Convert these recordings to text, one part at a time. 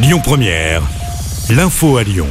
Lyon Première, l'info à Lyon.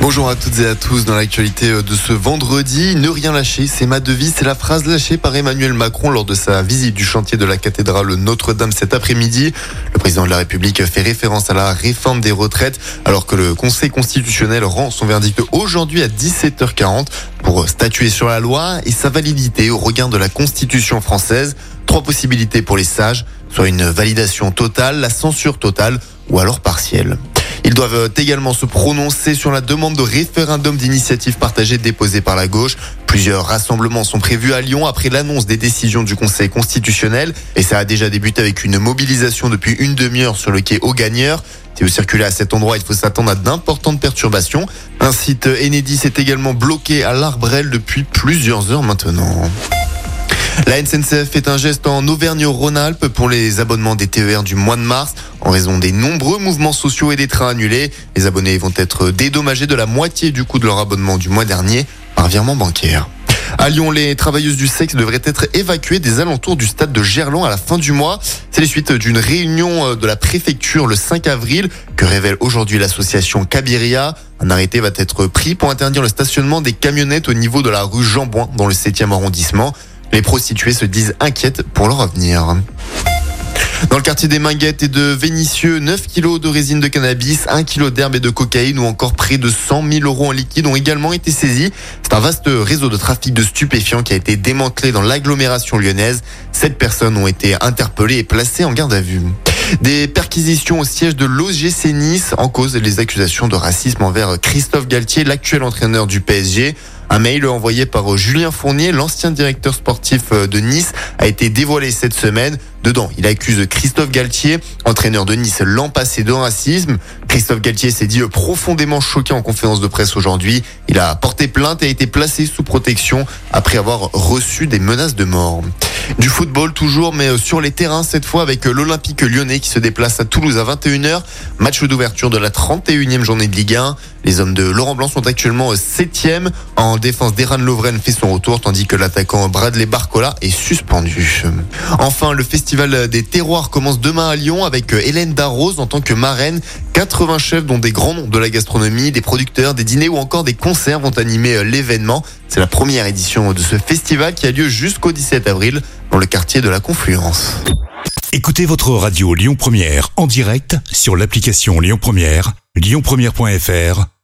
Bonjour à toutes et à tous. Dans l'actualité de ce vendredi, ne rien lâcher, c'est ma devise. C'est la phrase lâchée par Emmanuel Macron lors de sa visite du chantier de la cathédrale Notre-Dame cet après-midi. Le président de la République fait référence à la réforme des retraites alors que le Conseil constitutionnel rend son verdict aujourd'hui à 17h40 pour statuer sur la loi et sa validité au regard de la Constitution française. Trois possibilités pour les sages, soit une validation totale, la censure totale ou alors partielle. Ils doivent également se prononcer sur la demande de référendum d'initiative partagée déposée par la gauche. Plusieurs rassemblements sont prévus à Lyon après l'annonce des décisions du Conseil constitutionnel et ça a déjà débuté avec une mobilisation depuis une demi-heure sur le quai aux gagneurs. Si vous circulez à cet endroit, il faut s'attendre à d'importantes perturbations. Un site Enedis est également bloqué à l'Arbrel depuis plusieurs heures maintenant. La SNCF fait un geste en Auvergne-Rhône-Alpes pour les abonnements des TER du mois de mars. En raison des nombreux mouvements sociaux et des trains annulés, les abonnés vont être dédommagés de la moitié du coût de leur abonnement du mois dernier par virement bancaire. À Lyon, les travailleuses du sexe devraient être évacuées des alentours du stade de Gerland à la fin du mois. C'est les suites d'une réunion de la préfecture le 5 avril que révèle aujourd'hui l'association Cabiria. Un arrêté va être pris pour interdire le stationnement des camionnettes au niveau de la rue Jean-Bouin dans le 7e arrondissement. Les prostituées se disent inquiètes pour leur avenir. Dans le quartier des Minguettes et de Vénissieux, 9 kilos de résine de cannabis, 1 kilo d'herbe et de cocaïne ou encore près de 100 000 euros en liquide ont également été saisis. C'est un vaste réseau de trafic de stupéfiants qui a été démantelé dans l'agglomération lyonnaise. Sept personnes ont été interpellées et placées en garde à vue. Des perquisitions au siège de l'OGC Nice en cause les accusations de racisme envers Christophe Galtier, l'actuel entraîneur du PSG. Un mail envoyé par Julien Fournier, l'ancien directeur sportif de Nice, a été dévoilé cette semaine. Dedans, il accuse Christophe Galtier, entraîneur de Nice l'an passé de racisme. Christophe Galtier s'est dit profondément choqué en conférence de presse aujourd'hui. Il a porté plainte et a été placé sous protection après avoir reçu des menaces de mort. Du football toujours, mais sur les terrains cette fois avec l'Olympique lyonnais qui se déplace à Toulouse à 21h. Match d'ouverture de la 31e journée de Ligue 1. Les hommes de Laurent Blanc sont actuellement 7e. En défense, Deran Lovren fait son retour, tandis que l'attaquant Bradley Barcola est suspendu. Enfin, le festival des terroirs commence demain à Lyon avec Hélène Darroze en tant que marraine. 80 chefs, dont des grands noms de la gastronomie, des producteurs, des dîners ou encore des concerts vont animer l'événement. C'est la première édition de ce festival qui a lieu jusqu'au 17 avril dans le quartier de la Confluence. Écoutez votre radio Lyon Première en direct sur l'application Lyon Première, lyonpremière.fr